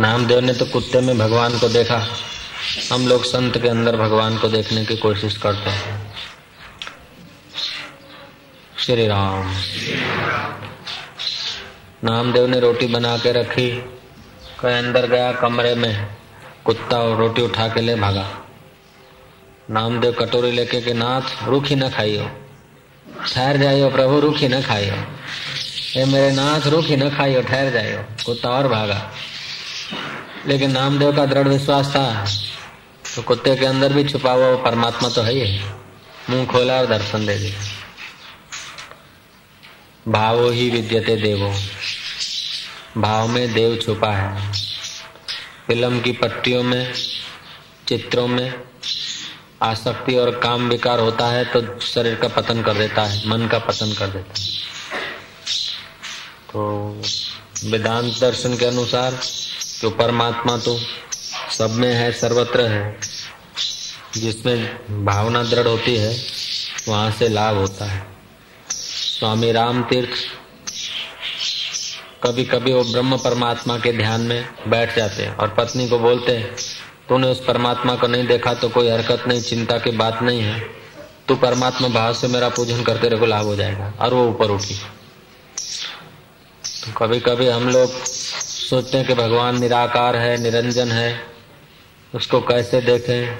नामदेव ने तो कुत्ते में भगवान को देखा। हम लोग संत के अंदर भगवान को देखने की कोशिश करते हैं। श्री राम नामदेव ने रोटी बना के रखी, कहीं, अंदर गया कमरे में। कुत्ता और रोटी उठा के ले भागा। नामदेव कटोरी लेके के नाथ, रूखी न खाइयो। ठहर जाइयो प्रभु, रूखी न खाइयो। ये मेरे नाथ, रूखी न खाइयो, ठहर जाइयो। कुत्ता और भागा। लेकिन नामदेव का दृढ़ विश्वास था तो कुत्ते के अंदर भी छुपा हुआ परमात्मा तो है ही। मुँह खोला और दर्शन दे दिया। भावो ही विद्यते देवो। भाव में देव छुपा है। फ़िल्म की पट्टियों में, चित्रों में आसक्ति और काम विकार होता है तो शरीर का पतन कर देता है, मन का पतन कर देता है। तो वेदांत दर्शन के अनुसार जो परमात्मा तो सब में है, सर्वत्र है। जिसमें भावना दृढ़ होती है, वहाँ से लाभ होता है। स्वामी राम तीर्थ कभी कभी वो ब्रह्म परमात्मा के ध्यान में बैठ जाते हैं और पत्नी को बोलते हैं, तूने उस परमात्मा को नहीं देखा तो कोई हरकत नहीं, चिंता की बात नहीं है। तू परमात्मा भाव से मेरा पूजन करते रहो लाभ हो जाएगा। और वो ऊपर उठी। तो कभी कभी हम लोग सोचते हैं कि भगवान निराकार है, निरंजन है। उसको कैसे देखें?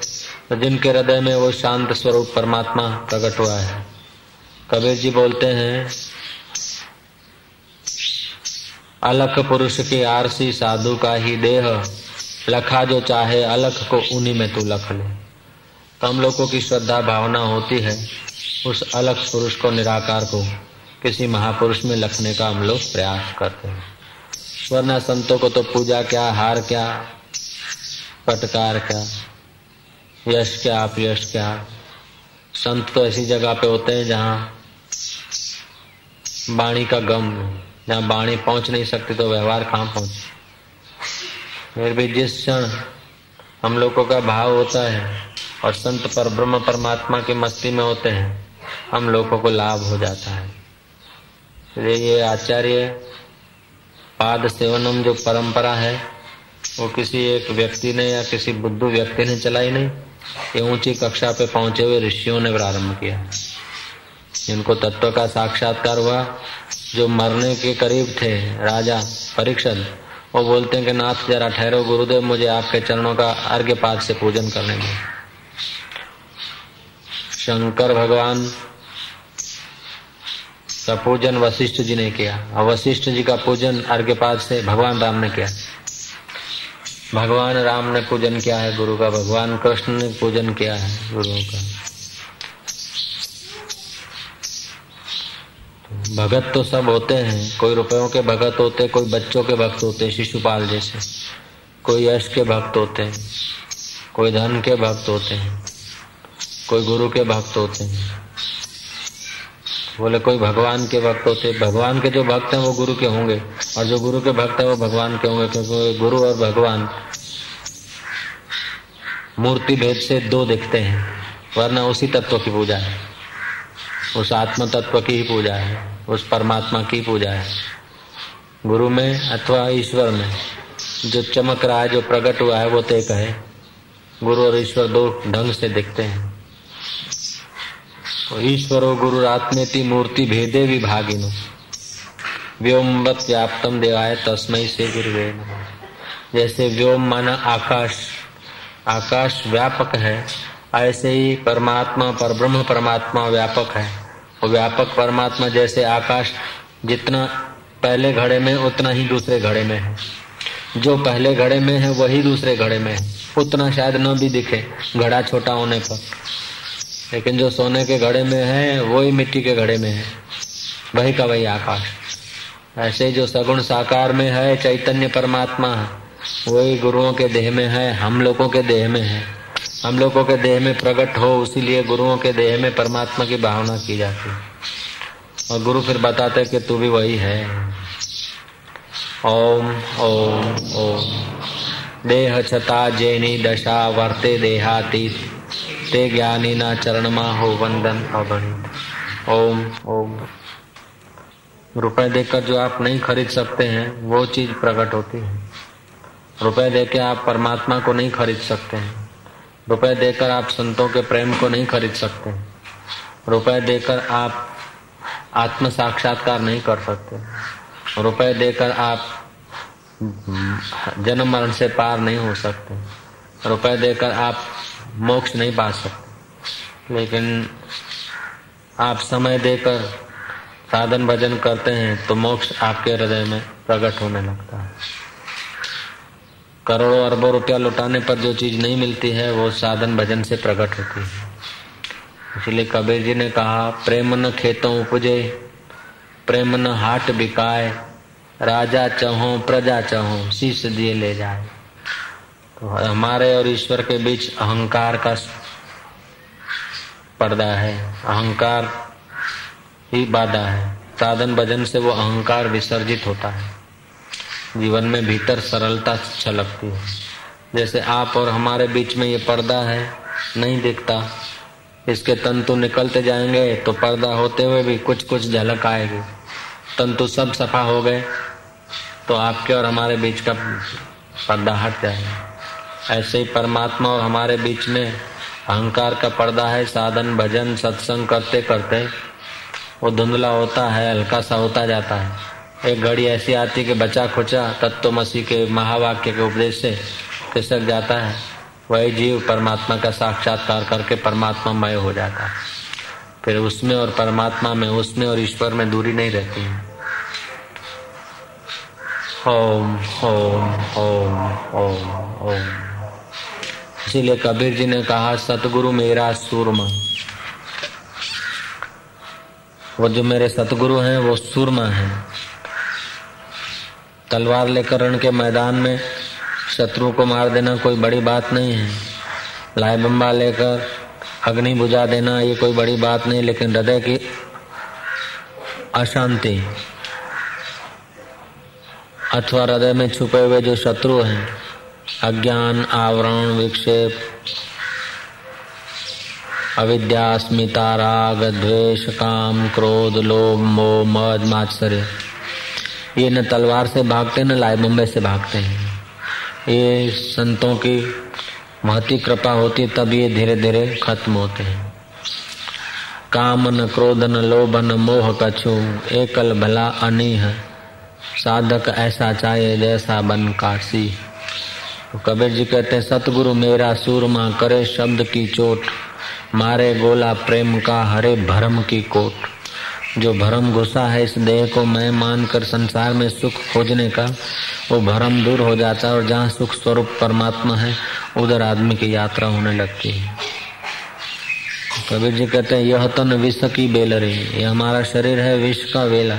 तो जिनके हृदय में वो शांत स्वरूप परमात्मा प्रकट हुआ है। कबीर जी बोलते हैं, अलख पुरुष की आरसी साधु का ही देह, लखा जो चाहे अलख को उन्हीं में तू लख ले। तो हम लोगों की श्रद्धा भावना होती है उस अलख पुरुष को निराकार को किसी महापुरुष में लखने का हम लोग प्रयास करते हैं। वरना संतों को तो पूजा क्या, हार क्या, पटकार क्या, यश क्या अपयश क्या। संत तो ऐसी जगह पे होते हैं जहाँ बाणी का गम जहाँ बाणी पहुँच नहीं सकती तो व्यवहार कहाँ पहुँच? फिर भी जिस क्षण हम लोगों का भाव होता है और संत पर, ब्रह्म परमात्मा की मस्ती में होते हैं, हम लोगों को लाभ हो जाता है। ये आचार्य पाद सेवनम जो परंपरा है, वो किसी एक व्यक्ति ने या किसी बुद्धू व्यक्ति ने चलाई नहीं। ये ऊँची कक्षा पे पहुँचे हुए ऋषियों ने प्रारंभ किया। जिनको तत्व का साक्षात्कार हुआ, जो मरने के करीब थे, राजा परीक्षण वो बोलते हैं कि नाथ जरा ठहरो, गुरुदेव मुझे आपके चरणों का अर्घ्य पाद से पूजन करने में शंकर भगवान का पूजन वशिष्ठ जी ने किया। और वशिष्ठ जी का पूजन अर्घ्यपाद से भगवान राम ने किया। भगवान राम ने पूजन किया है, गुरु का भगवान कृष्ण ने पूजन किया है गुरुओं का। भगत तो सब होते हैं, कोई रुपयों के भगत होते, कोई बच्चों के भक्त होते, शिशुपाल जैसे। कोई यश के भक्त होते हैं कोई धन के भक्त होते हैं कोई गुरु के भक्त होते। हैं बोले, कोई भगवान के भक्त होते, भगवान के जो भक्त हैं वो गुरु के होंगे, और जो गुरु के भक्त है वो भगवान के होंगे, क्योंकि गुरु और भगवान मूर्ति भेद से दो दिखते हैं, वरना उसी तत्व की पूजा है, उस आत्म तत्व की ही पूजा है, उस परमात्मा की पूजा है, गुरु में अथवा ईश्वर में, जो चमक रहा है, जो प्रकट हुआ है, वो तो एक है गुरु और ईश्वर दो ढंग से दिखते हैं तो ईश्वरो गुरुरात्मेति मूर्ति भेदे विभागिनो। व्योमवत व्याप्तम देवाय तस्मय से गुरुवे जैसे व्योम माना आकाश आकाश व्यापक है, ऐसे ही परमात्मा पर ब्रह्म परमात्मा व्यापक है। और व्यापक परमात्मा जैसे आकाश जितना पहले घड़े में, उतना ही दूसरे घड़े में है। जो पहले घड़े में है, वही दूसरे घड़े में है। उतना शायद न भी दिखे, घड़ा छोटा होने पर। लेकिन जो सोने के घड़े में है, वही मिट्टी के घड़े में है। वही का वही आकाश ऐसे जो सगुण साकार में है, चैतन्य परमात्मा, वही गुरुओं के देह में है, हम लोगों के देह में है। हम लोगों के देह में प्रकट हो, उसीलिए गुरुओं के देह में परमात्मा की भावना की जाती है। और गुरु फिर बताते कि तू भी वही है। ओम ओम ओम। देह छता जैनी दशा वर्ते देहातीत। ते ज्ञानी ना चरण मा हो वंदन अबड़ी ओम ओम। रुपए देकर जो आप नहीं खरीद सकते हैं, वो चीज़ प्रकट होती है। रुपए देकर आप परमात्मा को नहीं खरीद सकते हैं। रुपए देकर आप संतों के प्रेम को नहीं खरीद सकते हैं। रुपए देकर आप आत्म साक्षात्कार नहीं कर सकते रुपए देकर आप जन्म मरण से पार नहीं हो सकते रुपए देकर आप मोक्ष नहीं पा सकते लेकिन आप समय देकर साधन भजन करते हैं तो मोक्ष आपके हृदय में प्रकट होने लगता है। करोड़ों अरबों रुपया लुटाने पर जो चीज़ नहीं मिलती है, वो साधन भजन से प्रकट होती है। इसलिए कबीर जी ने कहा, प्रेम न खेतों उपजे, प्रेम न हाट बिकाए, राजा चहो, प्रजा चहो, शीश दिए ले जाए। तो हमारे और ईश्वर के बीच अहंकार का पर्दा है। अहंकार ही बाधा है। साधन भजन से वो अहंकार विसर्जित होता है। जीवन में भीतर सरलता छलकती है। जैसे आप और हमारे बीच में ये पर्दा है, नहीं दिखता। इसके तंतु निकलते जाएँगे तो पर्दा होते हुए भी कुछ कुछ झलक आएगी। तंतु सब सफ़ा हो गए तो आपके और हमारे बीच का पर्दा हट जाएगा। ऐसे ही परमात्मा और हमारे बीच में अहंकार का पर्दा है, साधन, भजन, सत्संग करते करते वो धुंधला होता है, हल्का सा होता जाता है। एक घड़ी ऐसी आती कि बचा खुचा तत्व मसीह के महावाक्य के उपदेश से खिसक जाता है। वही जीव परमात्मा का साक्षात्कार करके परमात्मा मय हो जाता है। फिर उसमें और परमात्मा में, उसमें और ईश्वर में दूरी नहीं रहती है। ओम ओम ओम ओम ओम। इसीलिए कबीर जी ने कहा, सतगुरु मेरा सूरमा। वो जो मेरे सतगुरु हैं, वो सूरमा है। तलवार लेकर रण के मैदान में शत्रु को मार देना कोई बड़ी बात नहीं है। लाए बम्बा लेकर अग्नि बुझा देना, ये कोई बड़ी बात नहीं, लेकिन हृदय की अशांति अथवा हृदय में छुपे हुए जो शत्रु हैं अज्ञान आवरण विक्षेप अविद्या स्मिता राग द्वेष काम, क्रोध, लोभ, मोह, मद, मात्सर्य। ये न तलवार से भागते, न लाए मुंबई से भागते हैं। ये संतों की महती कृपा होती तब ये धीरे धीरे खत्म होते हैं। काम न क्रोध, न लोभ, न मोह कछु, एकल भला अनिह, साधक ऐसा चाहे जैसा बन काशी। तो कबीर जी कहते हैं, सतगुरु मेरा सूरमा करे शब्द की चोट, मारे गोला प्रेम का हरे भरम की कोट। जो भरम घुसा है इस देह को मैं मानकर संसार में सुख खोजने का, वो भरम दूर हो जाता है और जहाँ सुख स्वरूप परमात्मा है, उधर आदमी की यात्रा होने लगती है। कबीर जी कहते हैं, यह तन विष की बेलरी ये हमारा शरीर है विष का वेला।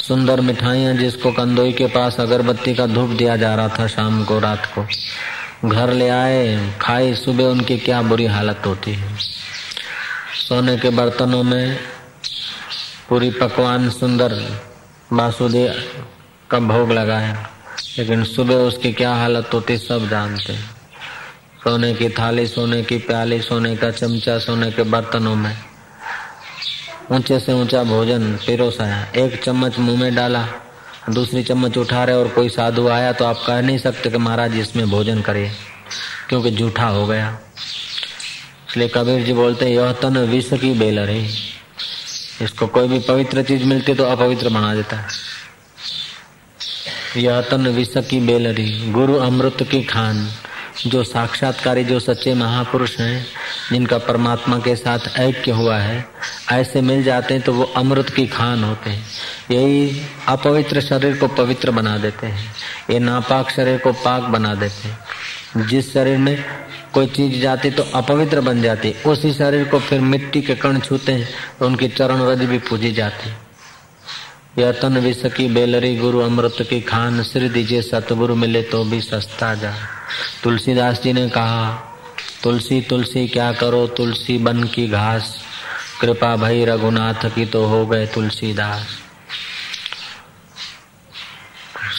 सुंदर मिठाइयाँ जिसको कंदोई के पास अगरबत्ती का धूप दिया जा रहा था शाम को, रात को। घर ले आए खाई सुबह उनकी क्या बुरी हालत होती है। सोने के बर्तनों में पूरी पकवान सुंदर बासुदे का भोग लगाया लेकिन सुबह उसकी क्या हालत होती सब जानते सोने की थाली, सोने की प्याली, सोने का चमचा, सोने के बर्तनों में। ऊँचे से ऊँचा भोजन पिरोसाया एक चम्मच मुँह में डाला, दूसरी चम्मच उठा रहे और कोई साधु आया तो आप कह नहीं सकते कि महाराज इसमें भोजन करिए, क्योंकि जूठा हो गया। इसलिए कबीर जी बोलते हैं, यह तन विष की बेलर है इसको कोई भी पवित्र चीज़ मिलती तो अपवित्र बना देता है। यह तन विष की बेलरी गुरु अमृत की खान, जो साक्षात्कारी, जो सच्चे महापुरुष हैं जिनका परमात्मा के साथ ऐक्य हुआ है, ऐसे मिल जाते हैं तो वो अमृत की खान होते हैं। यही अपवित्र शरीर को पवित्र बना देते हैं। ये नापाक शरीर को पाक बना देते हैं। जिस शरीर में कोई चीज़ जाती तो अपवित्र बन जाती। उसी शरीर को फिर मिट्टी के कण छूते हैं तो उनकी चरण रज भी पूजी जाती। यह तन विष की बेलरी गुरु अमृत की खान श्री दीजिए सतगुरु मिले तो भी सस्ता जा। तुलसीदास जी ने कहा तुलसी तुलसी, क्या करो? तुलसी बन की घास। कृपा भई रघुनाथ की तो हो गए तुलसीदास।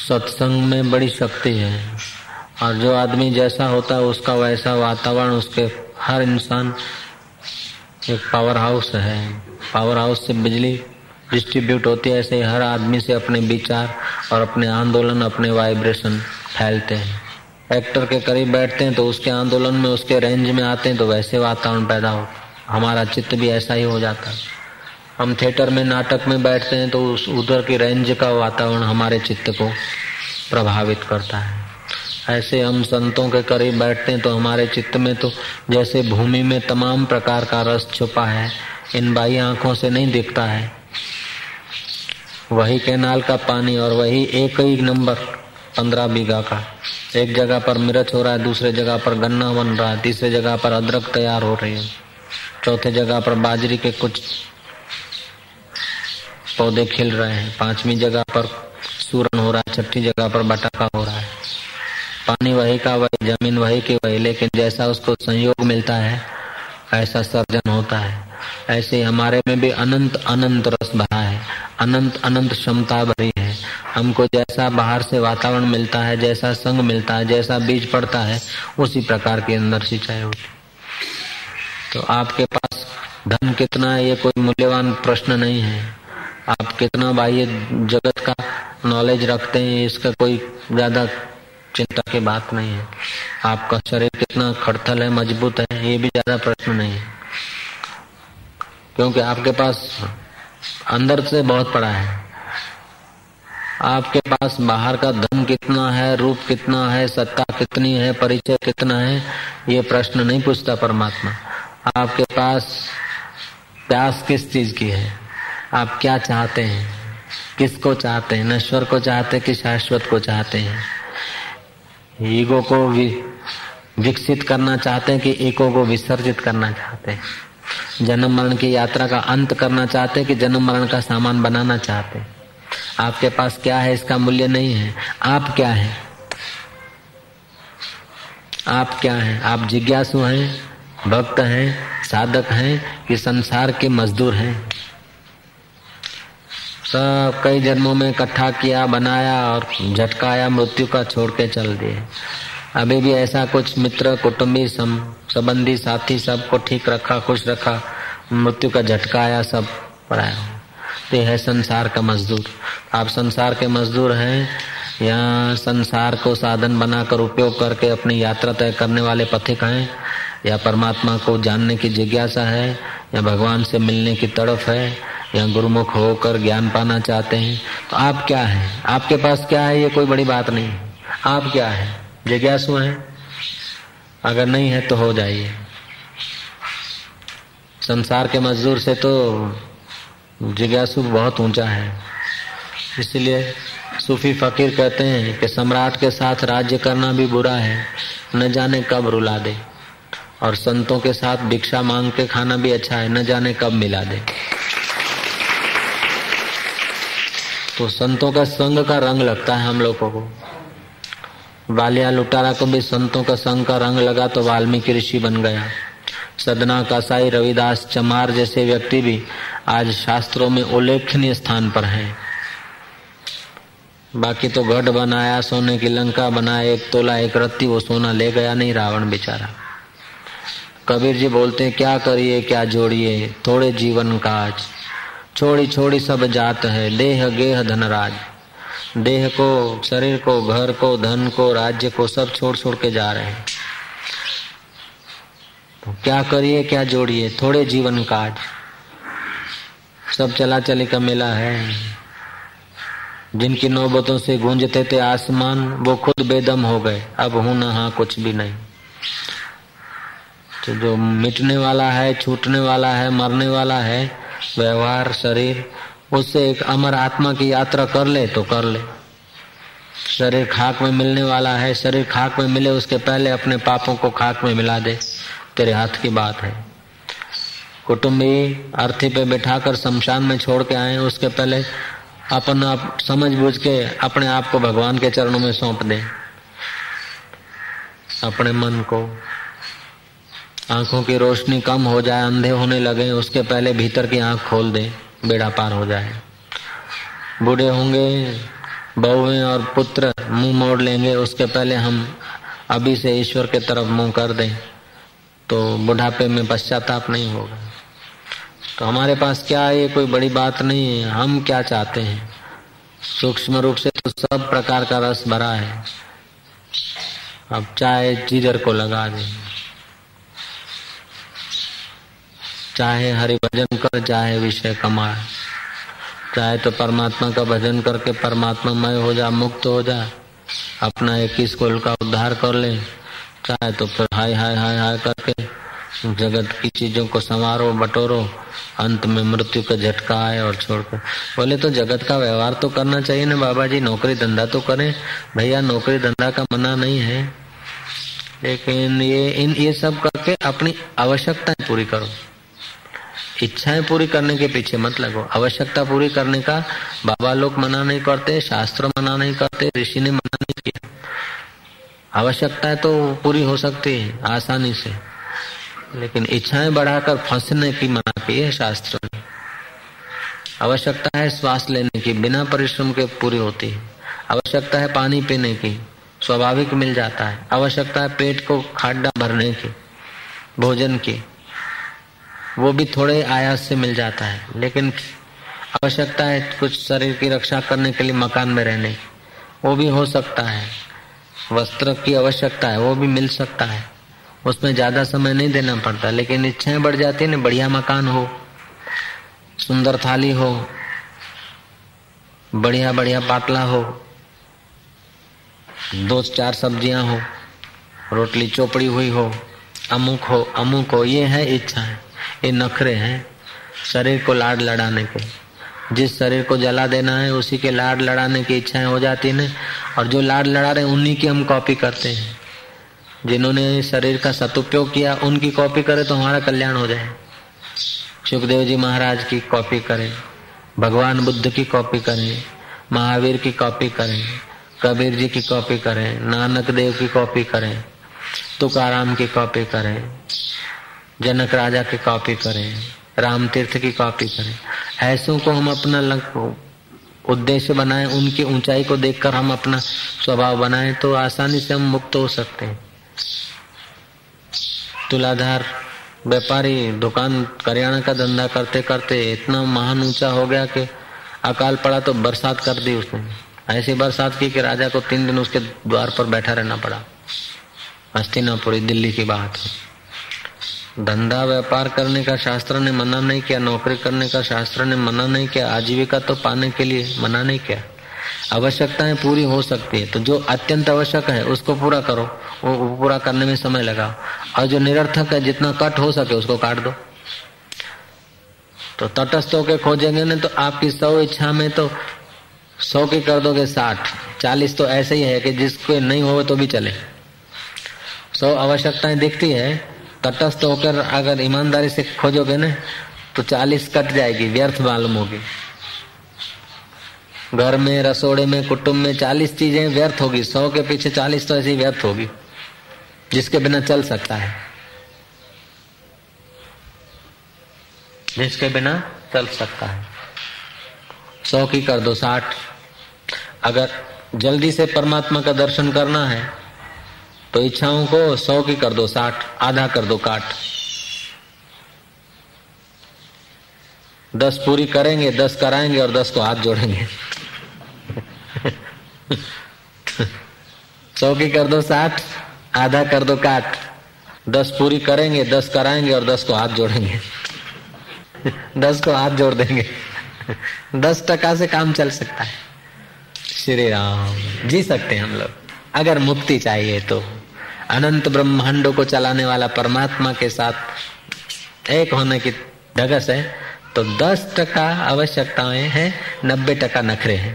सत्संग में बड़ी शक्ति है। और जो आदमी जैसा होता है, उसका वैसा वातावरण, उसके हर इंसान एक पावर हाउस है। पावर हाउस से बिजली डिस्ट्रीब्यूट होती है, ऐसे हर आदमी से अपने विचार और अपने आंदोलन, अपने वाइब्रेशन फैलते हैं। एक्टर के करीब बैठते हैं तो उसके आंदोलन में, उसके रेंज में आते हैं तो वैसे वातावरण पैदा हो, हमारा चित्त भी ऐसा ही हो जाता है। हम थिएटर में, नाटक में बैठते हैं तो उस, उधर की रेंज का वातावरण हमारे चित्त को प्रभावित करता है। ऐसे हम संतों के करीब बैठते हैं तो हमारे चित्त में तो जैसे भूमि में तमाम प्रकार का रस छुपा है, इन बाई आँखों से नहीं दिखता है। वही कैनाल का पानी और वही एक ही नंबर, पंद्रह बीघा का। एक जगह पर मिर्च हो रहा है, दूसरे जगह पर गन्ना बन रहा है, तीसरे जगह पर अदरक तैयार हो रही है, चौथे जगह पर बाजरी के कुछ पौधे खिल रहे हैं, पांचवी जगह पर सूरन हो रहा है, छठी जगह पर बटाका हो रहा है। पानी वही का वही, ज़मीन वही की वही, लेकिन जैसा उसको संयोग मिलता है, ऐसा सर्जन होता है। ऐसे हमारे में भी अनंत अनंत रस भरा है। अनंत अनंत क्षमता भरी है। हमको जैसा बाहर से वातावरण मिलता है, जैसा संग मिलता है, जैसा बीज पड़ता है, उसी प्रकार के अंदर सिंचाई होती तो आपके पास धन कितना है, ये कोई मूल्यवान प्रश्न नहीं है। आप कितना बाह्य जगत का नॉलेज रखते हैं, इसका कोई ज़्यादा चिंता की बात नहीं है। आपका शरीर कितना खड़थल है, मज़बूत है, ये भी ज़्यादा प्रश्न नहीं है। क्योंकि आपके पास अंदर से बहुत पड़ा है। आपके पास बाहर का धन कितना है, रूप कितना है, सत्ता कितनी है, परिचय कितना है, ये प्रश्न नहीं पूछता परमात्मा। आपके पास प्यास किस चीज़ की है? आप क्या चाहते हैं? किसको चाहते हैं? नश्वर को चाहते हैं कि शाश्वत को चाहते हैं? ईगो को विकसित करना चाहते हैं कि ईगो को विसर्जित करना चाहते हैं? जन्म मरण की यात्रा का अंत करना चाहते कि जन्म मरण का सामान बनाना चाहते आपके पास क्या है? इसका मूल्य नहीं है। आप क्या है? आप क्या हैं? आप जिज्ञासु हैं, भक्त हैं, साधक हैं कि संसार के मजदूर हैं? सब कई जन्मों में इकट्ठा किया, बनाया और झटकाया, मृत्यु का छोड़ के चल दिए। अभी भी ऐसा कुछ मित्र, कुटुंबी संबंधी साथी सबको ठीक रखा, खुश रखा, मृत्यु का झटकाया सब पढ़ाया तो है संसार का मजदूर। आप संसार के मजदूर हैं, या संसार को साधन बनाकर उपयोग करके अपनी यात्रा तय करने वाले पथिक हैं, या परमात्मा को जानने की जिज्ञासा है, या भगवान से मिलने की तड़फ है, या गुरुमुख होकर ज्ञान पाना चाहते हैं तो आप क्या हैं? आपके पास क्या है? ये कोई बड़ी बात नहीं। आप क्या है? जिज्ञासु हैं, अगर नहीं है तो हो जाइए। संसार के मजदूर से तो जिज्ञासु बहुत ऊँचा है। इसलिए सूफी फकीर कहते हैं कि सम्राट के साथ राज्य करना भी बुरा है, न जाने कब रुला दे, और संतों के साथ भिक्षा मांग के खाना भी अच्छा है, न जाने कब मिला दे। तो संतों का संग का रंग लगता है हम लोगों को। बालिया लुटारा को भी संतों का संग का रंग लगा तो वाल्मीकि ऋषि बन गया। सदना कासाई रविदास चमार जैसे व्यक्ति भी आज शास्त्रों में उल्लेखनीय स्थान पर हैं। बाकी तो गढ़ बनाया, सोने की लंका बनाया, एक तोला, एक रत्ती, वो सोना ले गया नहीं रावण बेचारा। कबीर जी बोलते हैं, क्या करिए, क्या जोड़िए? थोड़े जीवन का आज छोड़ी छोड़ी सब जात है, देह, गेह, धनराज। देह को, शरीर को, घर को, धन को, राज्य को, सब छोड़ छोड़ के जा रहे हैं। तो क्या करिए, क्या जोड़िए? थोड़े जीवन काज सब चला चली का मेला है। जिनकी नौबतों से गूंजते थे आसमान, वो खुद बेदम हो गए। अब हूँ ना हाँ कुछ भी नहीं। तो जो मिटने वाला है, छूटने वाला है, मरने वाला है, व्यवहार, शरीर उससे एक अमर आत्मा की यात्रा कर ले तो कर ले। शरीर खाक में मिलने वाला है, शरीर खाक में मिले, उसके पहले अपने पापों को खाक में मिला दे। तेरे हाथ की बात है। कुटुंबी अर्थी पे बैठाकर शमशान में छोड़ के आए, उसके पहले अपन आप समझ बूझ के अपने आप को भगवान के चरणों में सौंप दे। अपने मन को। आँखों की रोशनी कम हो जाए, अंधे होने लगे, उसके पहले भीतर की आँख खोल दे। बेड़ा पार हो जाए। बूढ़े होंगे बहुएँ और पुत्र, मुँह मोड़ लेंगे, उसके पहले हम अभी से ईश्वर के तरफ़ मुँह कर दें तो बुढ़ापे में पश्चाताप नहीं होगा। तो हमारे पास क्या है, ये कोई बड़ी बात नहीं है, हम क्या चाहते हैं? सूक्ष्म रूप से तो सब प्रकार का रस भरा है। अब चाहे जिधर को लगा दे। चाहे हरि भजन कर, चाहे विषय कमाए चाहे तो परमात्मा का भजन करके परमात्मा मय हो जा, मुक्त हो जा, अपना एक ही स्कूल का उद्धार कर ले। चाहे तो फिर हाय हाय हाय हाय करके जगत की चीज़ों को संवारो, बटोरो, अंत में मृत्यु का झटका आए और छोड़कर। बोले तो जगत का व्यवहार तो करना चाहिए ना बाबा जी नौकरी धंधा तो करें। भैया, नौकरी धंधा का मना नहीं है। लेकिन ये, इन, ये सब करके अपनी आवश्यकताएँ पूरी करो। इच्छाएँ पूरी करने के पीछे मत लगो। आवश्यकता पूरी करने का बाबा लोग मना नहीं करते, शास्त्र मना नहीं करते, ऋषि ने मना नहीं किया। आवश्यकताएँ तो पूरी हो सकती है आसानी से, लेकिन इच्छाएँ बढ़ाकर फंसने की मना की है शास्त्र ने। आवश्यकता है श्वास लेने की, बिना परिश्रम के पूरी होती है। आवश्यकता है पानी पीने की, स्वाभाविक मिल जाता है। आवश्यकता है पेट को खाड्डा भरने की, भोजन की। वो भी थोड़े आयास से मिल जाता है, लेकिन आवश्यकता है कुछ शरीर की रक्षा करने के लिए मकान में रहने। वो भी हो सकता है। वस्त्र की आवश्यकता है, वो भी मिल सकता है। उसमें ज़्यादा समय नहीं देना पड़ता, लेकिन इच्छाएँ बढ़ जाती है ना, बढ़िया मकान हो, सुंदर थाली हो बढ़िया बढ़िया पाटला हो, दो चार सब्ज़ियाँ हो, रोटली चोपड़ी हुई हो, अमुक हो अमुक हो, ये है इच्छा है ये नखरे हैं शरीर को लाड लड़ाने को। जिस शरीर को जला देना है, उसी के लाड लड़ाने की इच्छाएँ हो जाती है। और जो लाड लड़ा रहे उन्हीं की हम कॉपी करते हैं। जिन्होंने शरीर का सदुपयोग किया, उनकी कॉपी करे तो हमारा कल्याण हो जाए। सुखदेव जी महाराज की कॉपी करें, भगवान बुद्ध की कॉपी करें, महावीर की कॉपी करें, कबीर जी की कॉपी करें, नानक देव की कॉपी करें, तुकाराम की कॉपी करें। जनक राजा की कॉपी करें, राम तीर्थ की कॉपी करें। ऐसों को हम अपना उद्देश्य बनाए, उनकी ऊंचाई को देखकर हम अपना स्वभाव बनाए तो आसानी से हम मुक्त हो सकते हैं। तुलाधार व्यापारी दुकान करियाना का धंधा करते करते इतना महान ऊँचा हो गया कि अकाल पड़ा तो बरसात कर दी उसने। ऐसी बरसात की कि राजा को तीन दिन उसके द्वार पर बैठा रहना पड़ा। हस्तिनापुरी, दिल्ली की बात है। धंधा व्यापार करने का शास्त्र ने मना नहीं किया, नौकरी करने का शास्त्र ने मना नहीं किया, आजीविका तो पाने के लिए मना नहीं किया। आवश्यकताएँ पूरी हो सकती है तो जो अत्यंत आवश्यक है, उसको पूरा करो, वो पूरा करने में समय लगाओ। और जो निरर्थक है, जितना कट हो सके, उसको काट दो। तो तटस्थ होकर खोजेंगे ना तो आपकी सौ इच्छा में तो सौ की कर दोगे साठ। चालीस तो ऐसे ही है कि जिसको नहीं हो तो भी चले। सौ आवश्यकताएँ दिखती है तटस्थ होकर अगर ईमानदारी से खोजोगे ना तो चालीस कट जाएगी, व्यर्थ मालूम होगी। घर में, रसोड़े में, कुटुंब में चालीस चीज़ें व्यर्थ होगी। सौ के पीछे चालीस तो ऐसी व्यर्थ होगी, जिसके बिना चल सकता है। जिसके बिना चल सकता है। सौ की कर दो साठ। अगर जल्दी से परमात्मा का दर्शन करना है तो इच्छाओं को सौ की कर दो साठ, आधा कर दो काट। दस पूरी करेंगे, दस कराएँगे और दस को हाथ जोड़ेंगे। सौ की कर दो साठ, आधा कर दो काट। दस पूरी करेंगे, दस कराएँगे और दस को हाथ जोड़ेंगे। दस को हाथ जोड़ देंगे। दस टका से काम चल सकता है। श्री राम। जी सकते हैं हम लोग। अगर मुक्ति चाहिए तो। अनंत ब्रह्मांडों को चलाने वाला परमात्मा के साथ एक होने की ढगस है तो दस टका आवश्यकताएं हैं नब्बे टका नखरे हैं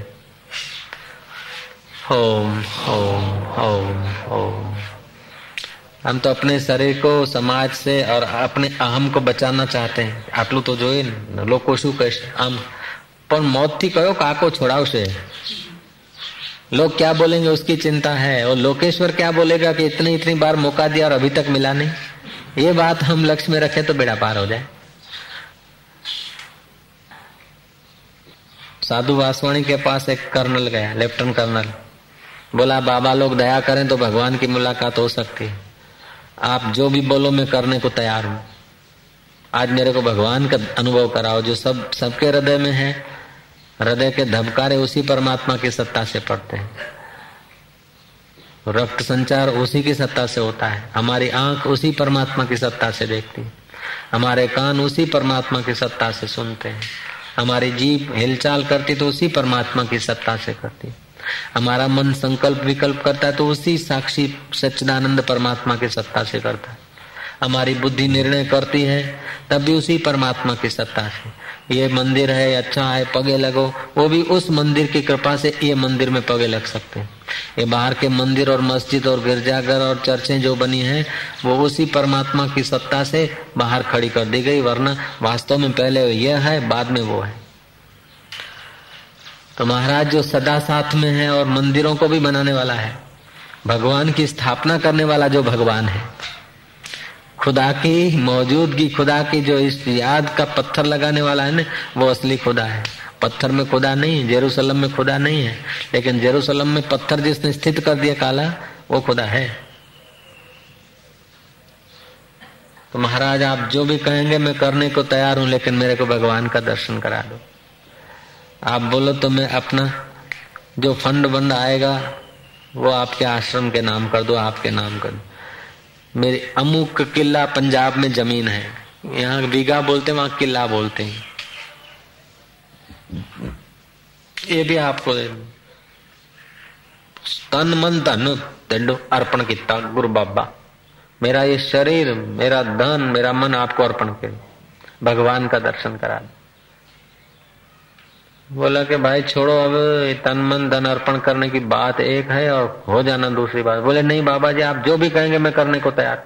ओम ओम ओम ओम हम तो अपने शरीर को समाज से और अपने अहम को बचाना चाहते हैं આટલું તો જોઈએ ને લોકો શું કહેશે આમ પણ मौत थी कहो काको છોડાવશે लोग क्या बोलेंगे उसकी चिंता है? और लोकेश्वर क्या बोलेगा कि इतनी इतनी बार मौका दिया और अभी तक मिला नहीं? ये बात हम लक्ष्य में रखें तो बेड़ा पार हो जाए। साधु वासवाणी के पास एक कर्नल गया लेफ्टिनेंट कर्नल। बोला, बाबा लोग दया करें तो भगवान की मुलाकात हो सकती है। आप जो भी बोलो, मैं करने को तैयार हूँ। आज मेरे को भगवान का अनुभव कराओ, जो सब, सबके हृदय में है। हृदय के धबकारे उसी परमात्मा की सत्ता से पड़ते हैं। रक्त संचार उसी की सत्ता से होता है। हमारी आँख उसी परमात्मा की सत्ता से देखती है। हमारे कान उसी परमात्मा की सत्ता से सुनते हैं। हमारी जीप हिलचाल करती तो उसी परमात्मा की सत्ता से करती हमारा मन संकल्प विकल्प करता है तो उसी साक्षी सच्चिदानंद परमात्मा की सत्ता से करता है। हमारी बुद्धि निर्णय करती है, तब भी उसी परमात्मा की सत्ता से। ये मंदिर है अच्छा है, पगे लगो। वो भी उस मंदिर की कृपा से ये मंदिर में पगे लग सकते हैं। ये बाहर के मंदिर और मस्जिद और गिरजाघर और चर्चें जो बनी हैं, वो उसी परमात्मा की सत्ता से बाहर खड़ी कर दी गई, वरना वास्तव में पहले यह है, बाद में वो है। तो महाराज, जो सदा साथ में है और मंदिरों को भी बनाने वाला है, भगवान की स्थापना करने वाला जो भगवान है खुदा की, मौजूदगी खुदा की, जो इस याद का पत्थर लगाने वाला है ना, वो असली खुदा है। पत्थर में खुदा नहीं है जेरूसलम में खुदा नहीं है। लेकिन जेरूसलम में पत्थर जिसने स्थित कर दिया काला, वो खुदा है। तो महाराज, आप जो भी कहेंगे, मैं करने को तैयार हूँ, लेकिन मेरे को भगवान का दर्शन करा दो। आप बोलो तो मैं अपना जो फंड बंद आएगा, वो आपके आश्रम के नाम कर दो, आपके नाम कर दो। मेरे अमुक किला पंजाब में ज़मीन है। यहाँ बीघा बोलते वहाँ किला बोलते हैं। ये भी आपको तन मन धन दंडो अर्पण किया गुरु बाबा। मेरा ये शरीर, मेरा धन, मेरा मन आपको अर्पण कर। भगवान का दर्शन करा दो। बोला कि भाई छोड़ो, अब तन मन धन अर्पण करने की बात एक है और हो जाना दूसरी बात। बोले, नहीं बाबा जी, आप जो भी कहेंगे, मैं करने को तैयार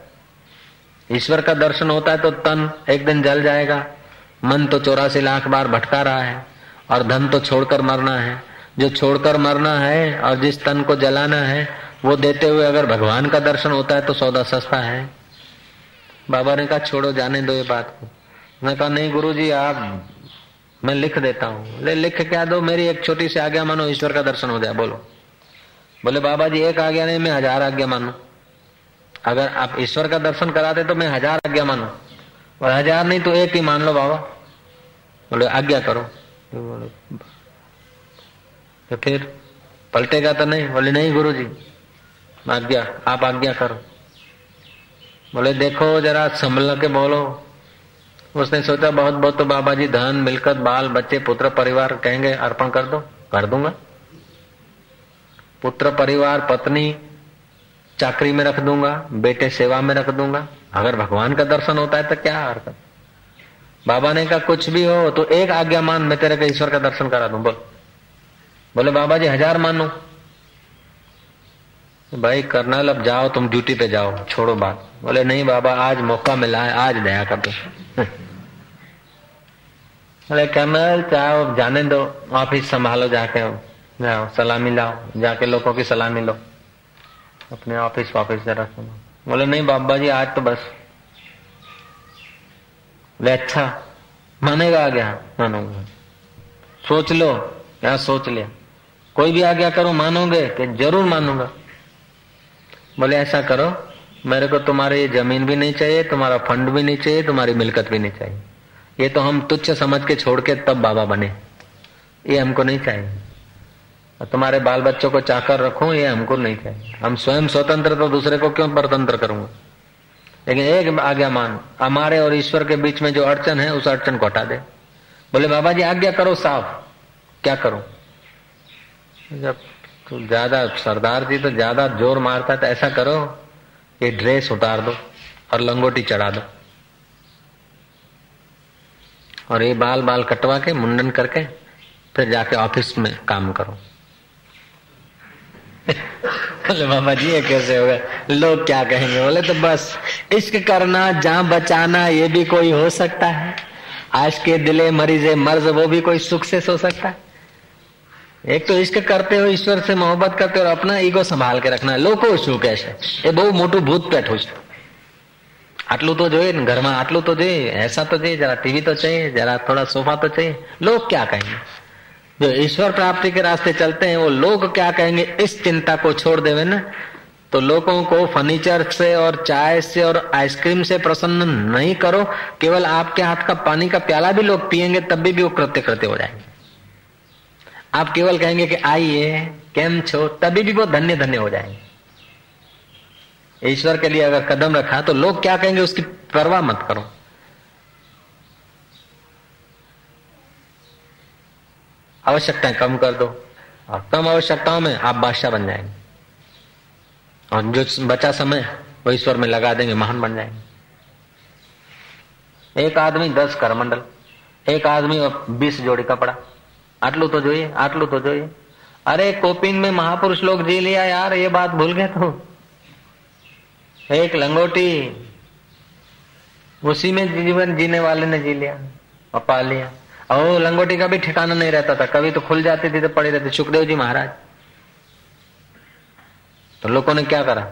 ईश्वर का दर्शन होता है तो तन एक दिन जल जाएगा। मन तो चौरासी लाख बार भटका रहा है और धन तो छोड़कर मरना है। जो छोड़कर मरना है और जिस तन को जलाना है, वो देते हुए अगर भगवान का दर्शन होता है तो सौदा सस्ता है। बाबा ने कहा, छोड़ो, जाने दो ये बात को। मैं कहा, नहीं गुरु जी आप मैं लिख देता हूँ। ले, लिख क्या दो, मेरी एक छोटी सी आज्ञा मानो, ईश्वर का दर्शन हो जाए, बोलो। बोले, बाबा जी, एक आज्ञा नहीं, मैं हज़ार आज्ञा मानू। अगर आप ईश्वर का दर्शन कराते तो मैं हज़ार आज्ञा मानो। और हज़ार नहीं तो एक ही मान लो, बाबा। बोले, आज्ञा करो। बोले तो फिर पलटेगा तो नहीं। बोले, नहीं गुरु जी आज्ञा, आप आज्ञा करो। बोले, देखो, जरा संभल के बोलो। उसने सोचा, बहुत बहुत तो बाबा जी धन, मिलकत, बाल, बच्चे, पुत्र, परिवार कहेंगे, अर्पण कर दो, कर दूँगा। पुत्र, परिवार, पत्नी, चाकरी में रख दूँगा, बेटे सेवा में रख दूँगा। अगर भगवान का दर्शन होता है तो क्या हरकत बाबा ने कहा, कुछ भी हो तो एक आज्ञा मान, मैं तेरे को ईश्वर का दर्शन करा दूँ, बोल। बोले बाबा जी हज़ार मानो। भाई, कर्नल, अब जाओ, तुम ड्यूटी पे जाओ, छोड़ो बात। बोले, नहीं बाबा, आज मौका मिला है, आज दया कर दो। बोले कर्नल चाहो जाने दो, ऑफ़िस संभालो जाके, जाओ, सलामी लाओ, जाके लोगों की सलामी लो, अपने ऑफ़िस वाफिस जरा सुनो। बोले, नहीं बाबा जी, आज तो बस। बोले अच्छा मानेगा आ गया मानूँगा। सोच लो या सोच लिया कोई भी आज्ञा करो, मानोगे कि ज़रूर मानूँगा। बोले, ऐसा करो मेरे को तुम्हारी ज़मीन भी नहीं चाहिए, तुम्हारा फंड भी नहीं चाहिए, तुम्हारी मिलकत भी नहीं चाहिए। ये तो हम तुच्छ समझ के छोड़ के तब बाबा बने। ये हमको नहीं चाहिए। तुम्हारे बाल बच्चों को चाकर रखो, ये हमको नहीं चाहिए। हम स्वयं स्वतंत्र तो दूसरे को क्यों परतंत्र करूँगा? लेकिन एक आज्ञा मान हमारे और ईश्वर के बीच में जो अड़चन है, उस अड़चन को हटा दे। बोले, बाबा जी, आज्ञा करो साफ़। क्या करो? जब ज़्यादा सरदार जी तो ज़्यादा ज़ोर मारता तो ऐसा करो। ये ड्रेस उतार दो और लंगोटी चढ़ा दो। और ये बाल बाल कटवा के, मुंडन करके, फिर जाके ऑफ़िस में काम करो। बोले बाबा जी, ये कैसे हो गए? लोग क्या कहेंगे? बोले तो बस, इश्क करना जहाँ बचाना, ये भी कोई हो सकता है। आज के दिले मरीजे मर्ज, वो भी कोई सुख से सो सकता है। એક તો ઇશ્ક કરતે હો ઈશ્વર से मोहब्बत करते हो और अपना ईगो संभाल के रखना લોકો શું કહેશે એ બહુ મોટું ભૂત બેઠું છે આટલું તો જોઈએ ને ઘરમાં આટલું તો જોઈએ ऐसा तो चाहिए जरा टीवी तो चाहिए जरा थोड़ा सोफा तो चाहिए लोग क्या कहेंगे जो ईश्वर प्राप्ति के रास्ते चलते हैं वो लोग क्या कहेंगे इस चिंता को छोड़ देवे ना तो लोगों को फर्नीचर से और चाय से और आइसक्रीम से प्रसन्न नहीं करो केवल आपके हाथ का पानी का प्याला भी लोग पिएंगे तब भी, भी वो कृत्य कृत्य हो जाएंगे आप केवल कहेंगे कि आइए, केम छो, तभी भी वो धन्य धन्य हो जाएँगे। ईश्वर के लिए अगर कदम रखा तो लोग क्या कहेंगे, उसकी परवाह मत करो। आवश्यकताएँ कम कर दो और कम आवश्यकताओं में आप बादशाह बन जाएँगे। और जो बचा समय वो ईश्वर में लगा देंगे, महान बन जाएँगे। एक आदमी दस करमंडल, एक आदमी और बीस जोड़ी कपड़ा। आटलू तो જોઈએ આટલું तो જોઈએ अरे कोपिन में महापुरुष लोग जी लिया यार ये बात भूल गए तो एक लंगोटी उसी में जीवन जीने वाले ने जी लिया और पा लिया और लंगोटी का भी ठिकाना नहीं रहता था कभी तो खुल जाती थी तो पड़ी रहती सुखदेव जी महाराज तो लोगों ने क्या करा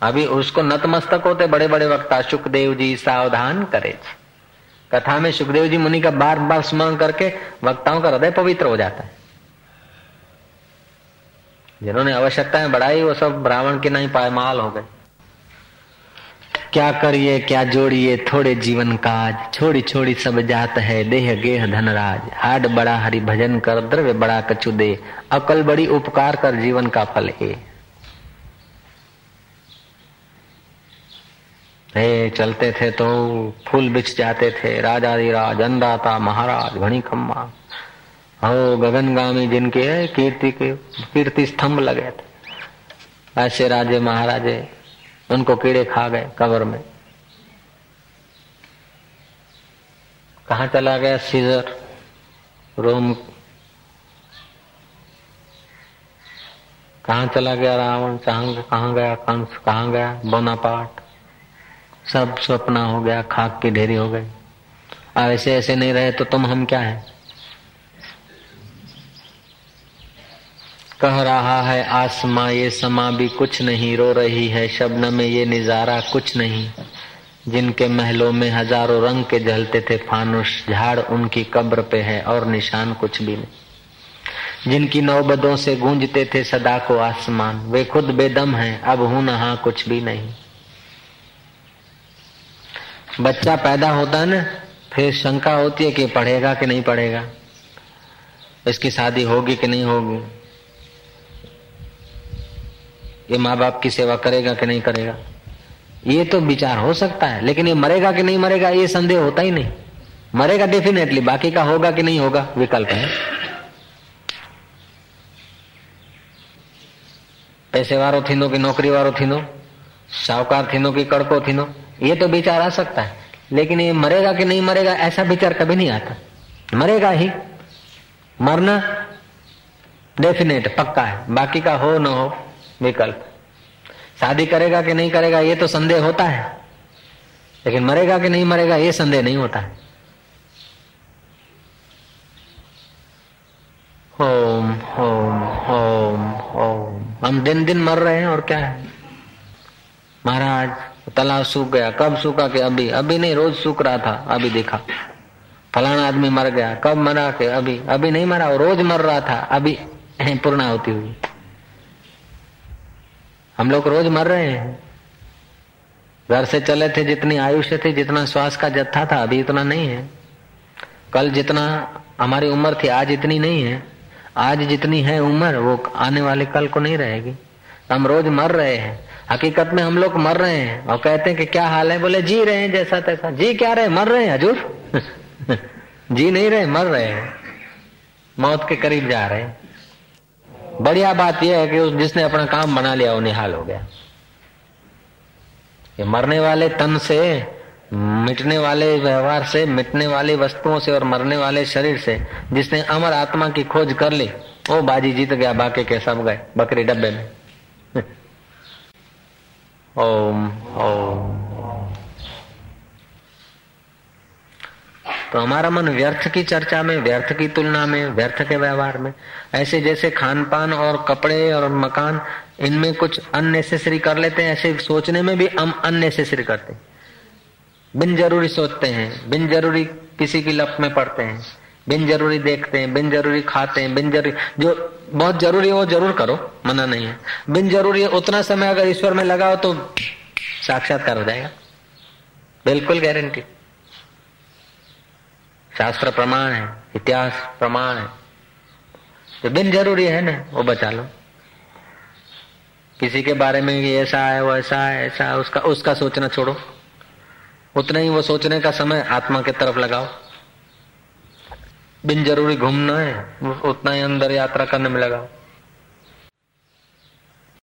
अभी उसको नतमस्तक होते बड़े बड़े वक्ता सुखदेव जी सावधान करे कथा में सुखदेव जी मुनि का बार बार स्मरण करके वक्ताओं का हृदय पवित्र हो जाता है। जिन्होंने आवश्यकताएँ बढ़ाई, वो सब ब्राह्मण के नहीं पायमाल हो गए। क्या करिए, क्या जोड़िए, थोड़े जीवन काज छोड़ी छोड़ी सब जात है, देह गेह धनराज। हाड बड़ा हरि भजन कर, द्रव्य बड़ा कछु दे, अकल बड़ी उपकार कर जीवन का फल है चलते थे तो फूल बिछ जाते थे। राजा राजाधिराज, अन्नदाता, महाराज घनी खम्मा हो, गगनगामी जिनके कीर्ति के, कीर्ति स्तंभ लगे थे। ऐसे राजे महाराजे, उनको कीड़े खा गए कबर में। कहा चला गया सीजर? रोम। कहा चला गया रावण? कहा गया कंस? कहा गया बोनापाट सब सपना हो गया, खाक की ढेरी हो गई ऐसे ऐसे नहीं रहे तो तुम हम क्या है? कह रहा है, आसमा ये समा भी कुछ नहीं, रो रही है शबन में ये निजारा कुछ नहीं। जिनके महलों में हज़ारों रंग के जलते थे फानुष, झाड़ उनकी कब्र पे है और निशान कुछ भी नहीं। जिनकी नौबदों से गूंजते थे सदा को आसमान, वे खुद बेदम हैं, अब हूँ नहा कुछ भी नहीं। बच्चा पैदा होता है ना, फिर शंका होती है कि पढ़ेगा कि नहीं पढ़ेगा? इसकी शादी होगी कि नहीं होगी? ये माँ बाप की सेवा करेगा कि नहीं करेगा? ये तो विचार हो सकता है, लेकिन ये मरेगा कि नहीं मरेगा, ये संदेह होता ही नहीं। मरेगा डेफिनेटली बाकी का होगा कि नहीं होगा, विकल्प है। पैसे वारो थीनो कि नौकरी वारो थीनो, साहूकार थीनो कि कड़को थीनो ये तो विचार आ सकता है। लेकिन ये मरेगा कि नहीं मरेगा, ऐसा विचार कभी नहीं आता। मरेगा ही। मरना डेफिनेट पक्का है। बाकी का हो, न हो, विकल्प। शादी करेगा कि नहीं करेगा, ये तो संदेह होता है। लेकिन मरेगा कि नहीं मरेगा, ये संदेह नहीं होता है। ओम ओम ओम ओम हम दिन दिन मर रहे हैं, और क्या है? महाराज तालाब सूख गया। कब सूखा के अभी? अभी नहीं, रोज सूख रहा था, अभी देखा। फलाना आदमी मर गया, कब मरा के अभी? अभी नहीं मरा रोज मर रहा था, अभी पूर्णा होती हुई। हम लोग रोज मर रहे हैं। घर से चले थे, जितनी आयुष्य थी, जितना श्वास का जत्था था, अभी इतना नहीं है। कल जितना हमारी उम्र थी, आज इतनी नहीं है। आज जितनी है उम्र, वो आने वाले कल को नहीं रहेगी। हम रोज मर रहे हैं। हकीकत में हम लोग मर रहे हैं और कहते हैं कि क्या हाल है? बोले, जी रहे हैं जैसा तैसा। जी क्या रहे मर रहे हैं, हजूर? जी नहीं रहे, मर रहे हैं। मौत के करीब जा रहे हैं। बढ़िया बात यह है कि उस जिसने अपना काम बना लिया, वो निहाल हो गया। ये मरने वाले तन से, मिटने वाले व्यवहार से, मिटने वाली वस्तुओं से और मरने वाले शरीर से, जिसने अमर आत्मा की खोज कर ली, वो बाजी जीत गया, बाकी के सब गए, बकरी डब्बे में। ओम ओम। तो हमारा मन व्यर्थ की चर्चा में, व्यर्थ की तुलना में, व्यर्थ के व्यवहार में, ऐसे जैसे खान पान और कपड़े और मकान, इनमें कुछ अननेसेसरी कर लेते हैं, ऐसे सोचने में भी हम अननेसेसरी करते हैं। बिन ज़रूरी सोचते हैं, बिन ज़रूरी किसी की लप में पड़ते हैं। बिन ज़रूरी देखते हैं, बिन ज़रूरी खाते हैं, बिन ज़रूरी, जो बहुत ज़रूरी है वो ज़रूर करो, मना नहीं है। बिन ज़रूरी है उतना समय अगर ईश्वर में लगाओ तो साक्षात्कार हो जाएगा। बिल्कुल गारंटी शास्त्र प्रमाण है, इतिहास प्रमाण है। तो बिन ज़रूरी है ना, वो बचा लो। किसी के बारे में ये ऐसा है, वो ऐसा है ऐसा है, उसका उसका सोचना छोड़ो। उतना ही वो सोचने का समय आत्मा की तरफ़ लगाओ। बिन ज़रूरी घूमना है उतना ही अंदर यात्रा करने में लगा